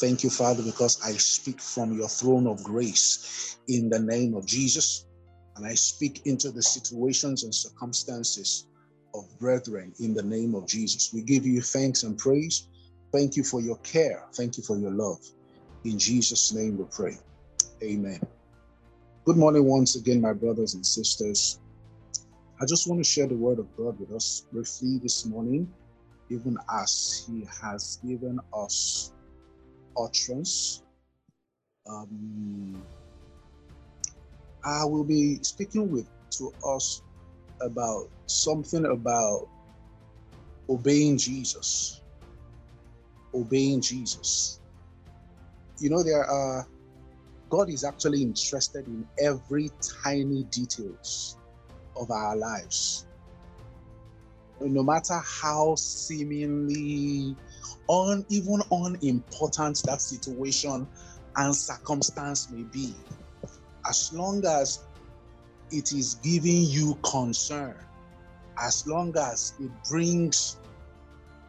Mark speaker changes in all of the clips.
Speaker 1: Thank you, Father, because I speak from your throne of grace in the name of Jesus. And I speak into the situations and circumstances of brethren in the name of Jesus. We give you thanks and praise. Thank you for your care. Thank you for your love. In Jesus' name we pray. Amen. Good morning once again, my brothers and sisters. I just want to share the word of God with us briefly this morning, even as He has given us utterance. Um, I will be speaking with to us about something about obeying Jesus. Obeying Jesus. You know, there are God is actually interested in every tiny details of our lives. No matter how seemingly on even unimportant that situation and circumstance may be, as long as it is giving you concern, as long as it brings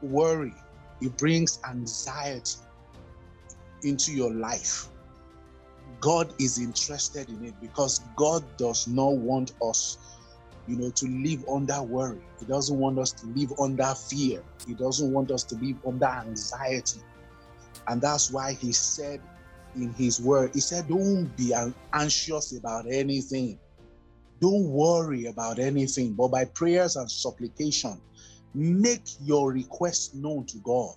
Speaker 1: worry, it brings anxiety into your life, God is interested in it because God does not want us, you know, to live under worry. He doesn't want us to live under fear. He doesn't want us to live under anxiety. And that's why he said in his word, he said, Don't be anxious about anything. Don't worry about anything, but by prayers and supplication, make your request known to God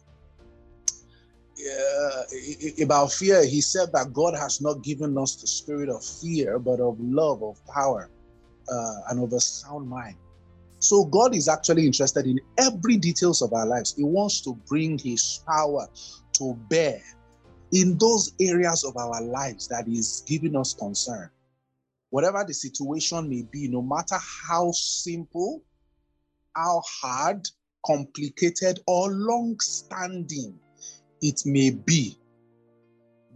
Speaker 1: about fear, he said that God has not given us the spirit of fear, but of love, of power, uh, and of a sound mind. So God is actually interested in every details of our lives. He wants to bring His power to bear in those areas of our lives that is giving us concern. Whatever the situation may be, no matter how simple, how hard, complicated, or long-standing it may be,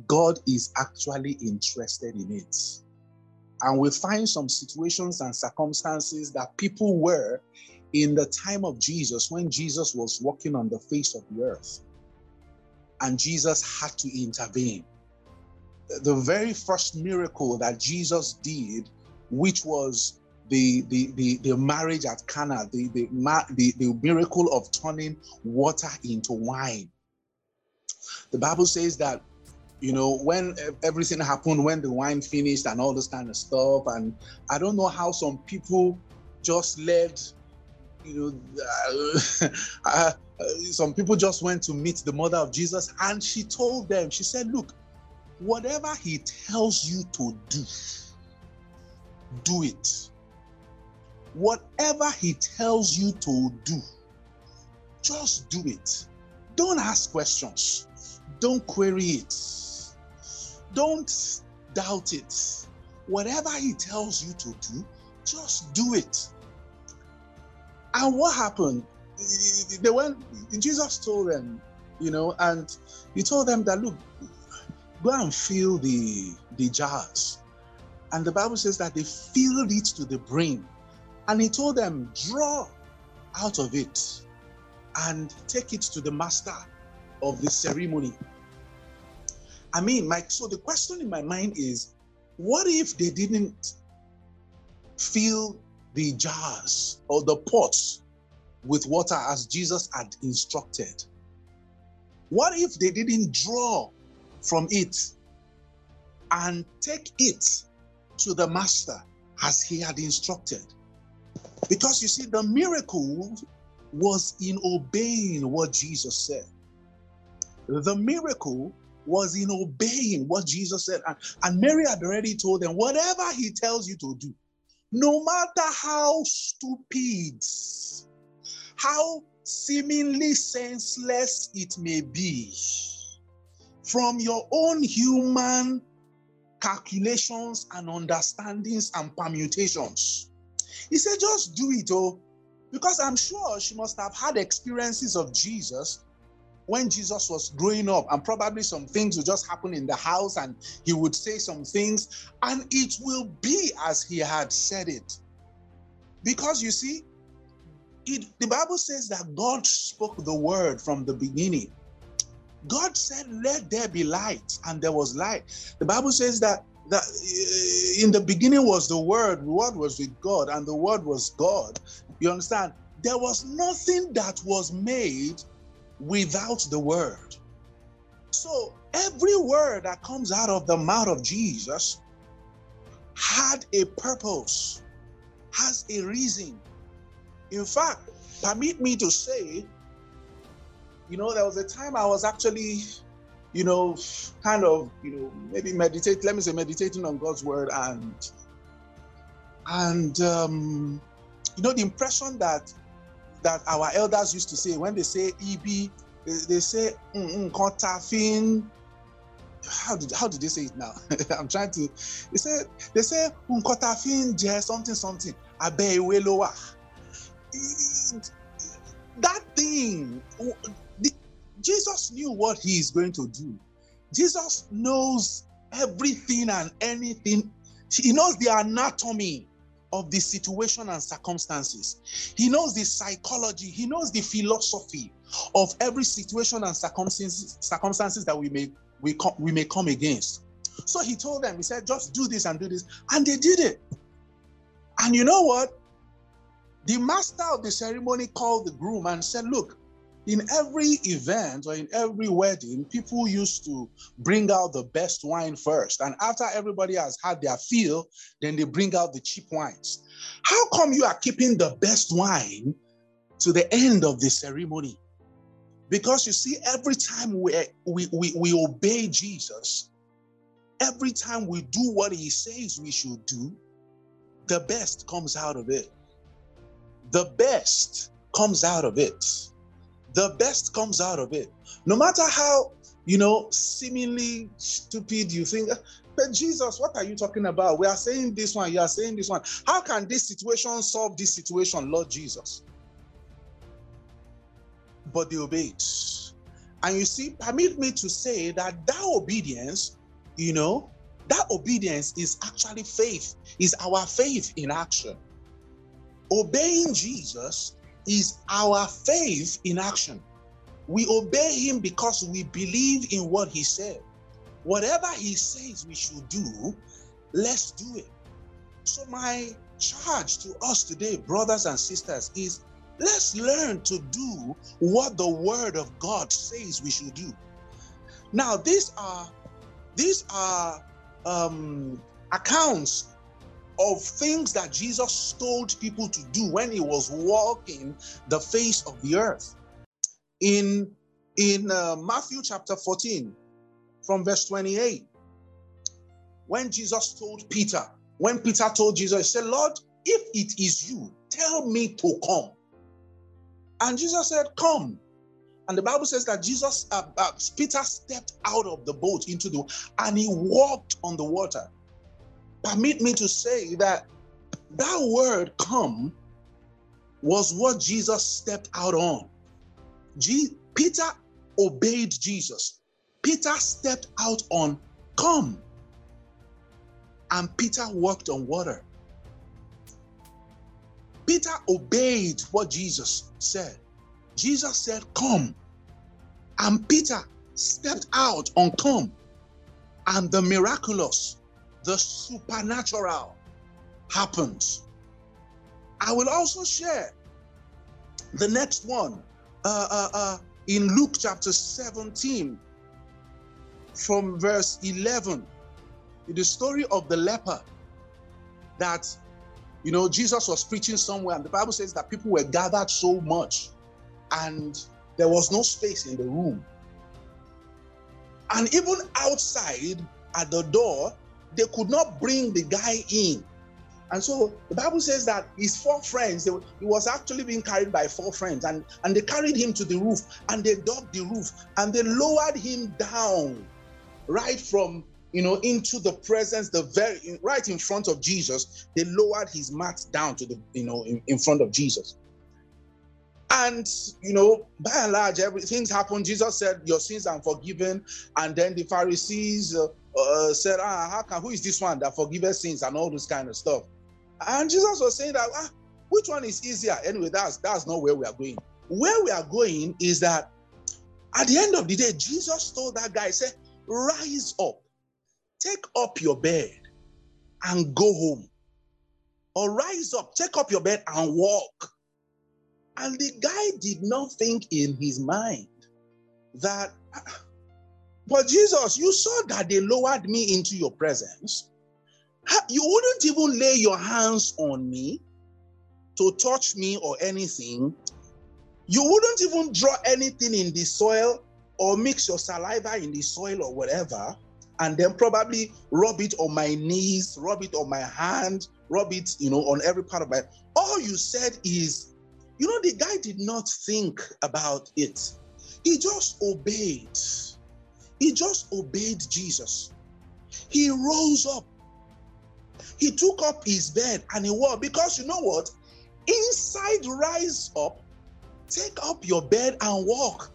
Speaker 1: God is actually interested in it. And we find some situations and circumstances that people were in the time of Jesus when Jesus was walking on the face of the earth. And Jesus had to intervene. The very first miracle that Jesus did, which was the, the, the, the marriage at Cana, the, the, the, the miracle of turning water into wine the Bible says that, you know, when everything happened, when the wine finished and all this kind of stuff, and I don't know how some people just led, you know, uh, some people just went to meet the mother of Jesus and she told them, she said, look, whatever he tells you to do, do it. Whatever he tells you to do, just do it. Don't ask questions. Don't query it. Don't doubt it. Whatever he tells you to do, just do it. And what happened? They went, Jesus told them, you know, and he told them that look, go and fill the the jars. And the Bible says that they filled it to the brim. And he told them, draw out of it and take it to the master of the ceremony. I mean, Mike, so the question in my mind is what if they didn't fill the jars or the pots with water as Jesus had instructed? What if they didn't draw from it and take it to the master as he had instructed? Because you see, the miracle was in obeying what Jesus said. The miracle was in obeying what Jesus said. And, and Mary had already told them, whatever he tells you to do, no matter how stupid, how seemingly senseless it may be, from your own human calculations and understandings and permutations. He said, just do it, oh, because I'm sure she must have had experiences of Jesus when Jesus was growing up, and probably some things would just happen in the house, and he would say some things, and it will be as he had said it. Because you see, it, the Bible says that God spoke the word from the beginning. God said, Let there be light, and there was light. The Bible says that that uh, in the beginning was the word, the word was with God, and the word was God. You understand? There was nothing that was made without the word. So every word that comes out of the mouth of Jesus had a purpose, has a reason. In fact, permit me to say, you know, there was a time I was actually, you know, kind of, you know, maybe meditate, let me say meditating on God's word and and um, you know the impression that that our elders used to say when they say EB, they, say mm, mm, how did how did they say it now? I'm trying to. They say they say nkotafin je something something abe lower. That thing, Jesus knew what he is going to do. Jesus knows everything and anything. He knows the anatomy of the situation and circumstances. He knows the psychology, he knows the philosophy of every situation and circumstances, circumstances that we may we, come, we may come against. So he told them, he said, just do this and do this. And they did it. And you know what? The master of the ceremony called the groom and said, Look, in every event or in every wedding, people used to bring out the best wine first. And after everybody has had their fill, then they bring out the cheap wines. How come you are keeping the best wine to the end of the ceremony? Because you see, every time we, we, we, we obey Jesus, every time we do what he says we should do, the best comes out of it. The best comes out of it the best comes out of it. No matter how, you know, seemingly stupid you think, ah, but Jesus, what are you talking about? We are saying this one, you are saying this one. How can this situation solve this situation, Lord Jesus? But they obeyed. And you see, permit me to say that that obedience, you know, that obedience is actually faith, is our faith in action. Obeying Jesus is our faith in action. We obey him because we believe in what he said. Whatever he says we should do, let's do it. So, my charge to us today, brothers and sisters, is let's learn to do what the word of God says we should do. Now, these are these are um, accounts of things that Jesus told people to do when he was walking the face of the earth. In, in uh, Matthew chapter 14, from verse 28, when Jesus told Peter, when Peter told Jesus, he said, Lord, if it is you, tell me to come. And Jesus said, Come. And the Bible says that Jesus, uh, uh, Peter stepped out of the boat into the, and he walked on the water permit me to say that that word come was what Jesus stepped out on. Peter obeyed Jesus. Peter stepped out on come. And Peter walked on water. Peter obeyed what Jesus said. Jesus said, Come. And Peter stepped out on come. And the miraculous the supernatural happens. I will also share the next one uh, uh, uh, in Luke chapter 17 from verse 11. The story of the leper that, you know, Jesus was preaching somewhere, and the Bible says that people were gathered so much and there was no space in the room. And even outside at the door, they could not bring the guy in. And so the Bible says that his four friends, they, he was actually being carried by four friends, and, and they carried him to the roof and they dug the roof and they lowered him down right from you know into the presence, the very right in front of Jesus. They lowered his mat down to the you know in, in front of Jesus. And you know, by and large, everything's happened. Jesus said, Your sins are forgiven. And then the Pharisees uh, uh, said, ah, how can, who is this one that forgives sins and all this kind of stuff? And Jesus was saying that, ah, which one is easier? Anyway, that's that's not where we are going. Where we are going is that At the end of the day, Jesus told that guy, said, rise up, take up your bed and go home. Or rise up, take up your bed and walk. And the guy did not think in his mind that, but Jesus, you saw that they lowered me into your presence. You wouldn't even lay your hands on me to touch me or anything. You wouldn't even draw anything in the soil or mix your saliva in the soil or whatever, and then probably rub it on my knees, rub it on my hand, rub it, you know, on every part of my. All you said is, you know, the guy did not think about it. He just obeyed. He just obeyed Jesus. He rose up. He took up his bed and he walked because you know what? Inside rise up take up your bed and walk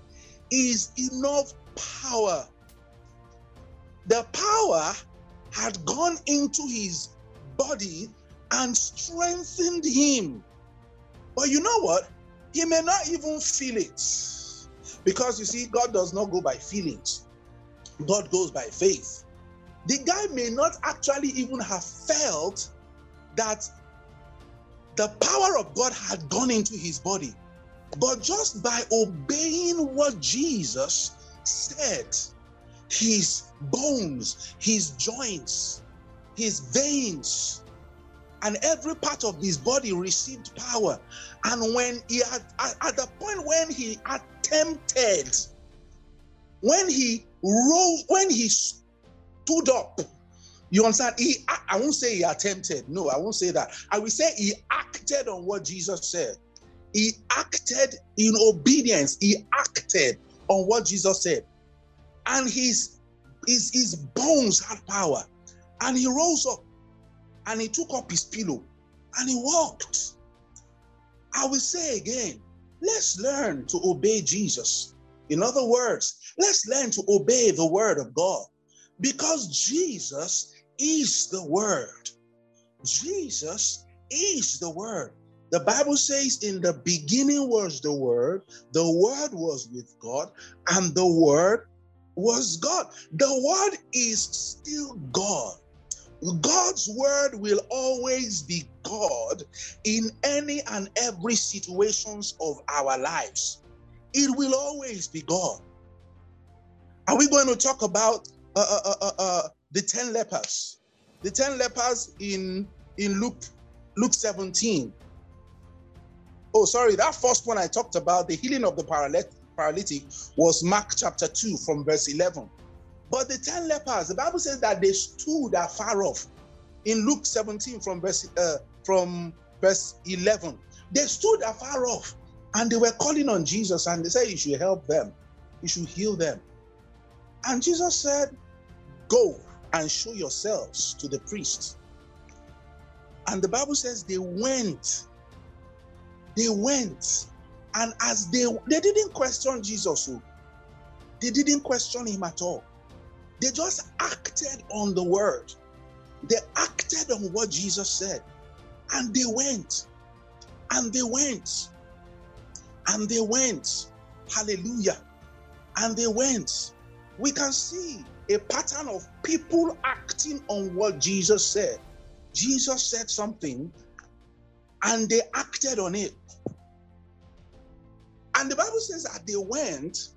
Speaker 1: is enough power. The power had gone into his body and strengthened him. But you know what? He may not even feel it. Because you see, God does not go by feelings, God goes by faith. The guy may not actually even have felt that the power of God had gone into his body. But just by obeying what Jesus said, his bones, his joints, his veins, and every part of his body received power. And when he had, at the point when he attempted, when he rose, when he stood up, you understand? He, I won't say he attempted. No, I won't say that. I will say he acted on what Jesus said. He acted in obedience. He acted on what Jesus said. And his, his, his bones had power. And he rose up and he took up his pillow and he walked. I will say again, let's learn to obey Jesus. In other words, let's learn to obey the word of God because Jesus is the word. Jesus is the word. The Bible says, In the beginning was the Word, the Word was with God, and the Word was God. The Word is still God. God's word will always be God in any and every situations of our lives. It will always be God. Are we going to talk about uh, uh, uh, uh, uh the ten lepers? The ten lepers in in Luke Luke 17. Oh, sorry, that first one I talked about, the healing of the paralytic, was Mark chapter 2 from verse 11. But the 10 lepers, the Bible says that they stood afar off. In Luke 17 from verse uh, from verse 11, they stood afar off and they were calling on Jesus and they said, You should help them, you should heal them. And Jesus said, Go and show yourselves to the priest. And the Bible says they went they went, and as they they didn't question Jesus, oh. they didn't question him at all. They just acted on the word. They acted on what Jesus said, and they went, and they went, and they went. Hallelujah. And they went. We can see a pattern of people acting on what Jesus said. Jesus said something and they acted on it. And the Bible says that they went,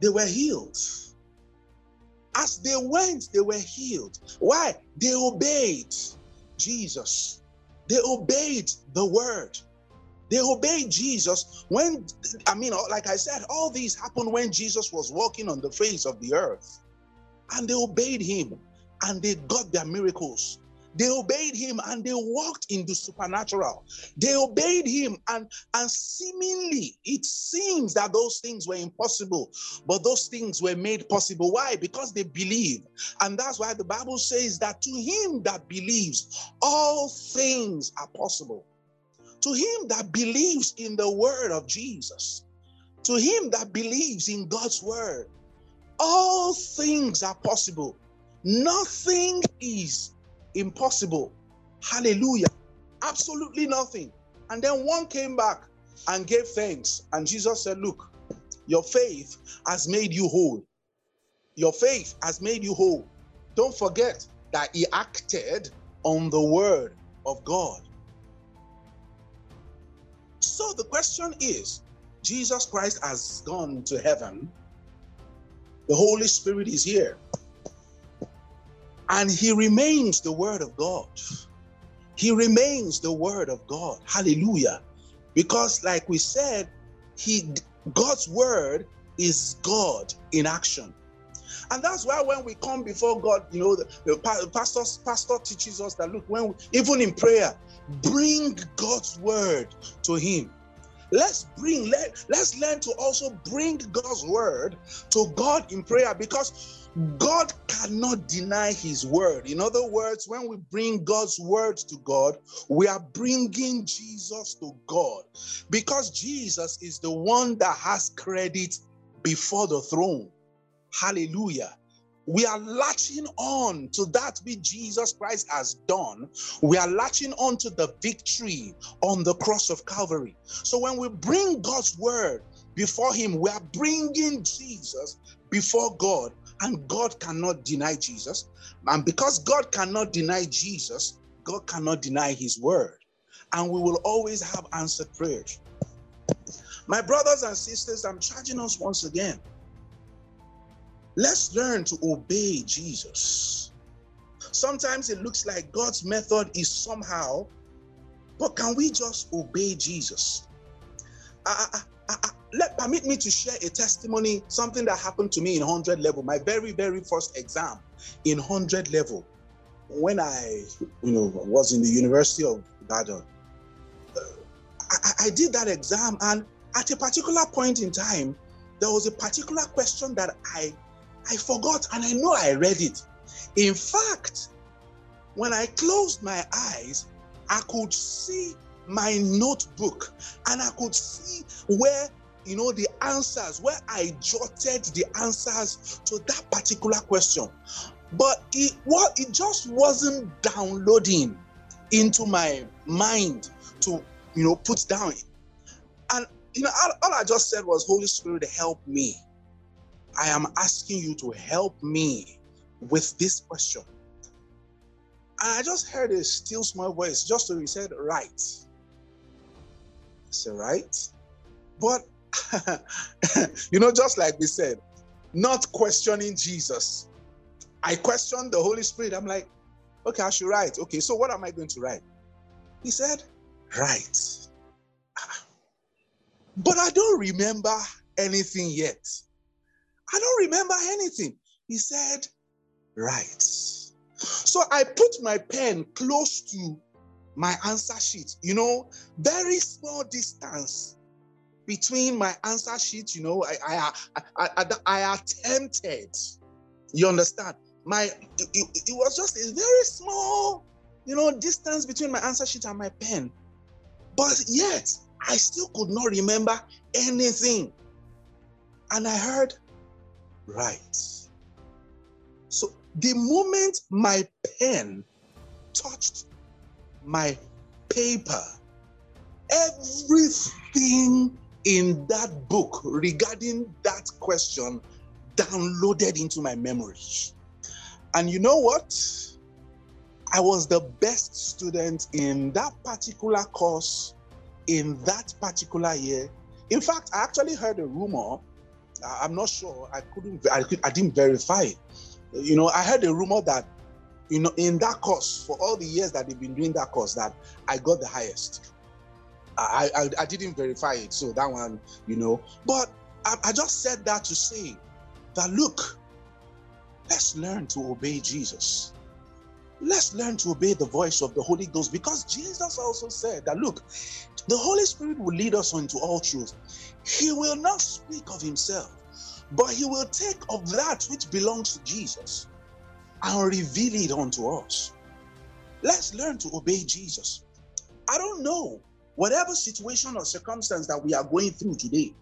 Speaker 1: they were healed. As they went, they were healed. Why? They obeyed Jesus. They obeyed the word. They obeyed Jesus when, I mean, like I said, all these happened when Jesus was walking on the face of the earth. And they obeyed him and they got their miracles. They obeyed him and they walked in the supernatural. They obeyed him, and, and seemingly it seems that those things were impossible, but those things were made possible. Why? Because they believe. And that's why the Bible says that to him that believes, all things are possible. To him that believes in the word of Jesus, to him that believes in God's word, all things are possible. Nothing is impossible. Hallelujah. Absolutely nothing. And then one came back and gave thanks. And Jesus said, Look, Your faith has made you whole. Your faith has made you whole. Don't forget that he acted on the word of God. So the question is Jesus Christ has gone to heaven, the Holy Spirit is here, and he remains the word of God. He remains the word of God. Hallelujah. Because, like we said, he God's word is God in action. And that's why when we come before God, you know, the, the pastor, pastor teaches us that look, when we, even in prayer, bring God's word to Him. Let's bring, let, let's learn to also bring God's word to God in prayer because God cannot deny his word. In other words, when we bring God's word to God, we are bringing Jesus to God because Jesus is the one that has credit before the throne. Hallelujah. We are latching on to that which Jesus Christ has done. We are latching on to the victory on the cross of Calvary. So when we bring God's word before Him, we are bringing Jesus before God, and God cannot deny Jesus. And because God cannot deny Jesus, God cannot deny His word. And we will always have answered prayers. My brothers and sisters, I'm charging us once again Let's learn to obey Jesus. Sometimes it looks like God's method is somehow, but can we just obey Jesus? Let permit me to share a testimony, something that happened to me in 100 level, my very, very first exam in 100 level. When I, you know, was in the University of Ibadan, uh, I did that exam, and at a particular point in time, there was a particular question that I I forgot and I know I read it. In fact, when I closed my eyes, I could see my notebook and I could see where you know the answers where I jotted the answers to that particular question. But it what it just wasn't downloading into my mind to you know put down. And you know all, all I just said was Holy Spirit help me. I am asking you to help me with this question. And I just heard a still small voice just to he said, write. I said, right. But you know, just like we said, not questioning Jesus. I questioned the Holy Spirit. I'm like, okay, I should write. Okay, so what am I going to write? He said, write. Ah. But I don't remember anything yet. I don't remember anything. He said, Write. So I put my pen close to my answer sheet, you know, very small distance between my answer sheet, you know, I I I, I, I attempted. You understand? My it, it, it was just a very small, you know, distance between my answer sheet and my pen. But yet I still could not remember anything. And I heard write. So the moment my pen touched my paper, everything in that book regarding that question downloaded into my memory. And you know what? I was the best student in that particular course in that particular year. In fact, I actually heard a rumor I'm not sure. I couldn't. I, could, I didn't verify. You know, I heard a rumor that, you know, in that course for all the years that they've been doing that course, that I got the highest. I I, I didn't verify it, so that one, you know. But I, I just said that to say that look, let's learn to obey Jesus. Let's learn to obey the voice of the Holy Ghost because Jesus also said that look, the Holy Spirit will lead us into all truth. He will not speak of himself, but he will take of that which belongs to Jesus and reveal it unto us. Let's learn to obey Jesus. I don't know whatever situation or circumstance that we are going through today.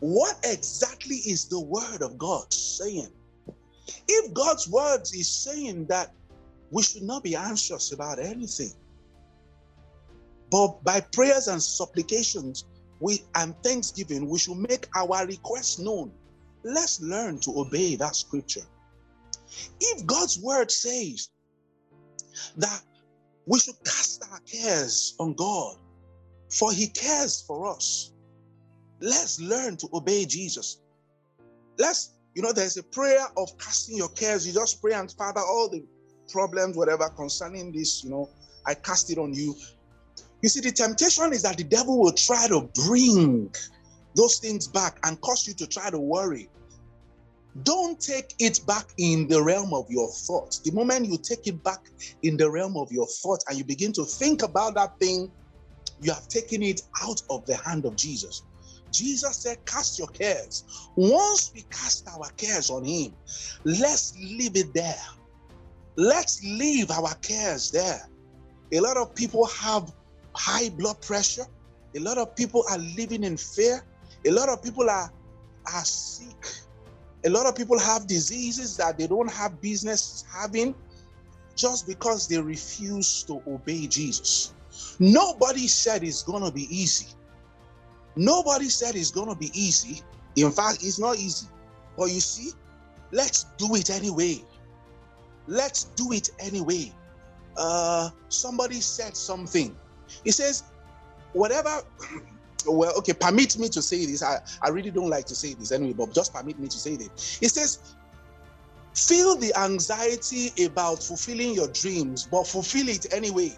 Speaker 1: What exactly is the word of God saying? If God's word is saying that we should not be anxious about anything, but by prayers and supplications, we and thanksgiving, we should make our request known. Let's learn to obey that scripture. If God's word says that we should cast our cares on God, for he cares for us. Let's learn to obey Jesus. Let's, you know, there's a prayer of casting your cares. You just pray and Father, all the problems, whatever concerning this, you know, I cast it on you. You see, the temptation is that the devil will try to bring those things back and cause you to try to worry. Don't take it back in the realm of your thoughts. The moment you take it back in the realm of your thoughts and you begin to think about that thing, you have taken it out of the hand of Jesus. Jesus said, Cast your cares. Once we cast our cares on Him, let's leave it there. Let's leave our cares there. A lot of people have high blood pressure. A lot of people are living in fear. A lot of people are, are sick. A lot of people have diseases that they don't have business having just because they refuse to obey Jesus. Nobody said it's going to be easy. Nobody said it's going to be easy. In fact, it's not easy. But you see, let's do it anyway. Let's do it anyway. Uh, somebody said something. He says, whatever, well, okay, permit me to say this. I, I really don't like to say this anyway, but just permit me to say this. He says, feel the anxiety about fulfilling your dreams, but fulfill it anyway.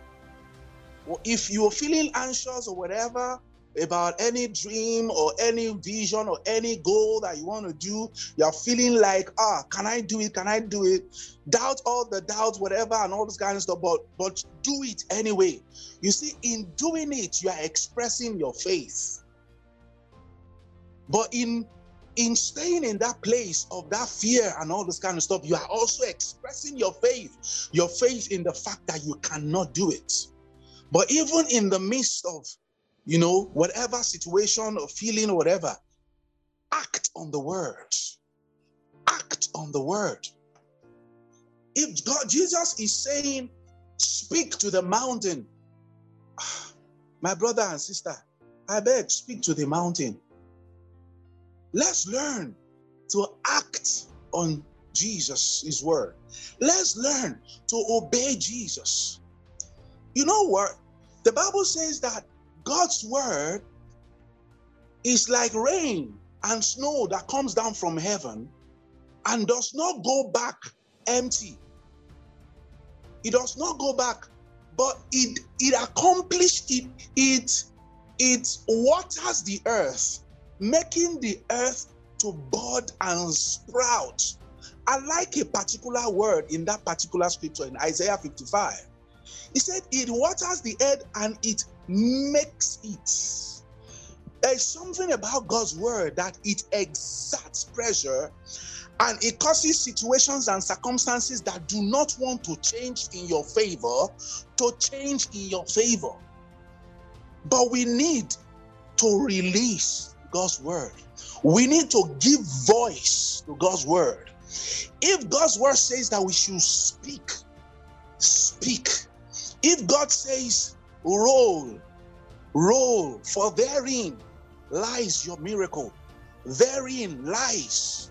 Speaker 1: If you're feeling anxious or whatever, about any dream or any vision or any goal that you want to do, you're feeling like, ah, can I do it? Can I do it? Doubt all the doubts, whatever, and all this kind of stuff, but but do it anyway. You see, in doing it, you are expressing your faith. But in in staying in that place of that fear and all this kind of stuff, you are also expressing your faith, your faith in the fact that you cannot do it. But even in the midst of you know, whatever situation or feeling or whatever, act on the word. Act on the word. If God, Jesus is saying, speak to the mountain, my brother and sister, I beg, speak to the mountain. Let's learn to act on Jesus' his word. Let's learn to obey Jesus. You know what? The Bible says that God's word is like rain and snow that comes down from heaven and does not go back empty. It does not go back, but it it accomplished it it it waters the earth, making the earth to bud and sprout. I like a particular word in that particular scripture in Isaiah 55. He said, It waters the earth and it makes it. There's something about God's word that it exerts pressure and it causes situations and circumstances that do not want to change in your favor to change in your favor. But we need to release God's word. We need to give voice to God's word. If God's word says that we should speak, speak. If God says roll, roll, for therein lies your miracle. Therein lies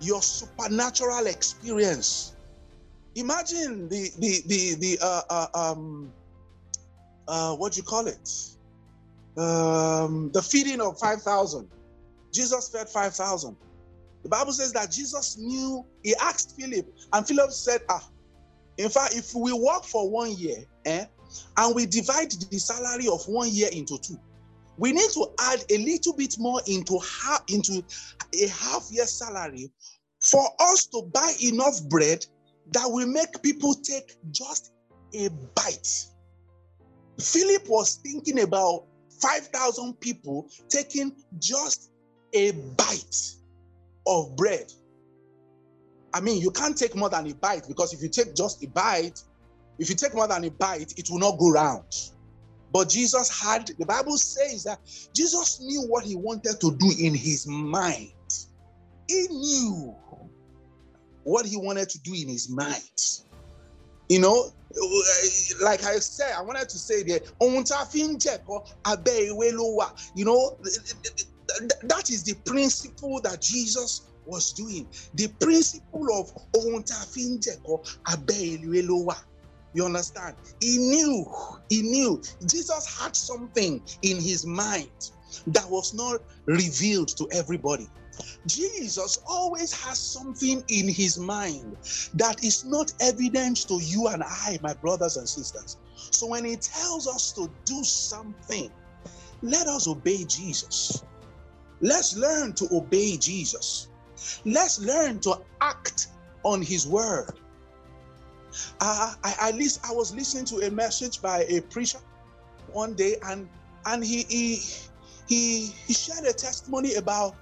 Speaker 1: your supernatural experience. Imagine the the the the uh, uh um uh what do you call it? Um the feeding of 5,000. Jesus fed 5,000. The Bible says that Jesus knew, he asked Philip, and Philip said, Ah, in fact, if we work for one year, eh, and we divide the salary of one year into two, we need to add a little bit more into half into a half year salary for us to buy enough bread that will make people take just a bite. Philip was thinking about 5,000 people taking just a bite of bread. I mean, you can't take more than a bite because if you take just a bite, if you take more than a bite, it will not go round. But Jesus had, the Bible says that Jesus knew what he wanted to do in his mind. He knew what he wanted to do in his mind. You know, like I said, I wanted to say there, you know, that is the principle that Jesus was doing. The principle of you understand? He knew, he knew Jesus had something in his mind that was not revealed to everybody. Jesus always has something in his mind that is not evident to you and I, my brothers and sisters. So when he tells us to do something, let us obey Jesus. Let's learn to obey Jesus. Let's learn to act on his word. Uh, I, at least I was listening to a message by a preacher one day, and and he he he, he shared a testimony about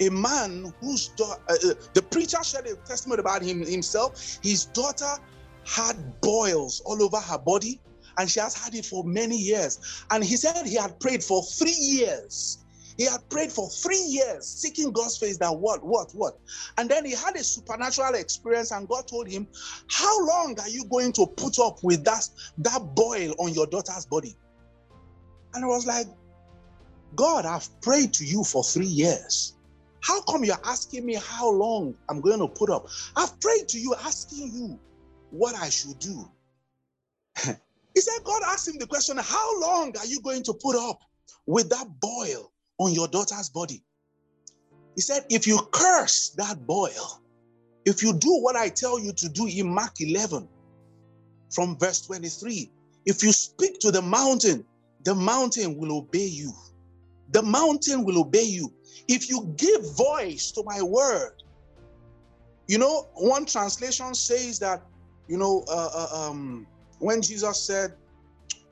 Speaker 1: a man whose uh, uh, the preacher shared a testimony about him himself. His daughter had boils all over her body, and she has had it for many years. And he said he had prayed for three years. He had prayed for three years, seeking God's face that what, what, what. And then he had a supernatural experience, and God told him, How long are you going to put up with that, that boil on your daughter's body? And I was like, God, I've prayed to you for three years. How come you're asking me how long I'm going to put up? I've prayed to you, asking you what I should do. he said, God asked him the question, How long are you going to put up with that boil on your daughter's body? He said, If you curse that boil, if you do what I tell you to do in Mark 11, from verse 23, if you speak to the mountain, the mountain will obey you. The mountain will obey you. If you give voice to my word, you know, one translation says that, you know, uh, uh, um, when Jesus said,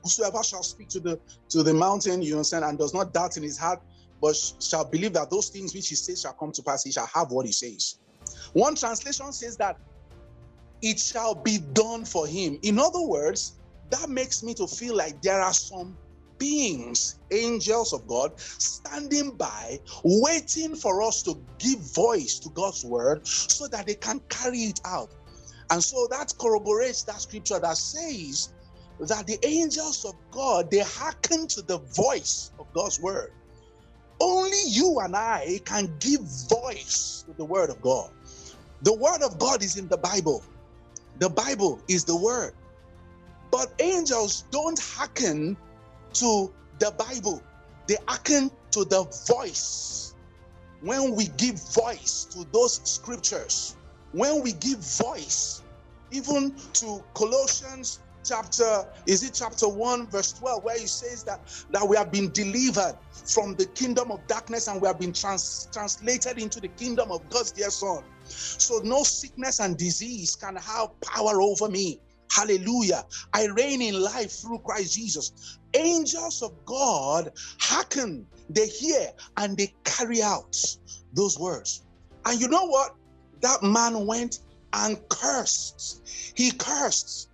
Speaker 1: Whosoever shall speak to the to the mountain, you understand, and does not doubt in his heart, but shall believe that those things which he says shall come to pass, he shall have what he says. One translation says that it shall be done for him. In other words, that makes me to feel like there are some beings, angels of God, standing by, waiting for us to give voice to God's word so that they can carry it out. And so that corroborates that scripture that says that the angels of God they hearken to the voice of God's word. Only you and I can give voice to the word of God. The word of God is in the Bible. The Bible is the word. But angels don't hearken to the Bible, they hearken to the voice. When we give voice to those scriptures, when we give voice, even to Colossians chapter, is it chapter 1, verse 12, where he says that, that we have been delivered from the kingdom of darkness and we have been trans, translated into the kingdom of God's dear Son. So no sickness and disease can have power over me. Hallelujah. I reign in life through Christ Jesus. Angels of God hearken, they hear, and they carry out those words. And you know what? That man went and cursed. He cursed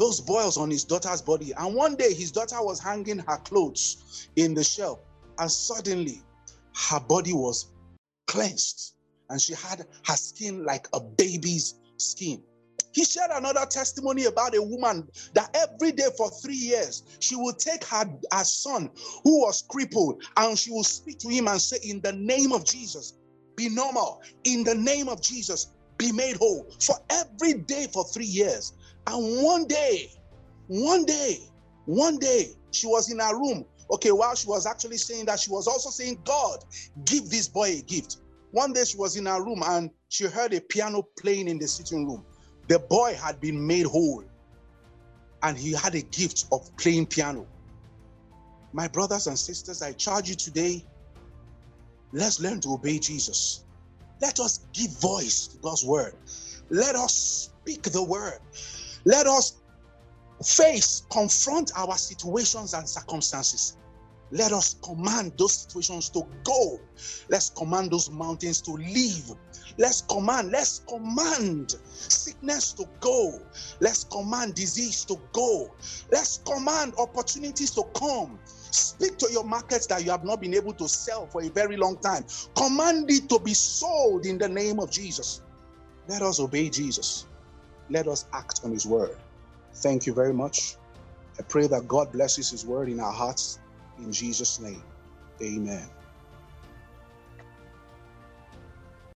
Speaker 1: those boils on his daughter's body. And one day his daughter was hanging her clothes in the shelf, and suddenly her body was cleansed and she had her skin like a baby's skin. He shared another testimony about a woman that every day for three years she would take her, her son who was crippled and she would speak to him and say, In the name of Jesus, be normal. In the name of Jesus, be made whole. For every day for three years. And one day, one day, one day, she was in her room. Okay, while she was actually saying that, she was also saying, God, give this boy a gift. One day she was in her room and she heard a piano playing in the sitting room. The boy had been made whole and he had a gift of playing piano. My brothers and sisters, I charge you today, let's learn to obey Jesus. Let us give voice to God's word. Let us speak the word. Let us face, confront our situations and circumstances. Let us command those situations to go. Let's command those mountains to leave. Let's command, let's command sickness to go. Let's command disease to go. Let's command opportunities to come. Speak to your markets that you have not been able to sell for a very long time. Command it to be sold in the name of Jesus. Let us obey Jesus. Let us act on his word. Thank you very much. I pray that God blesses his word in our hearts. In Jesus' name, amen.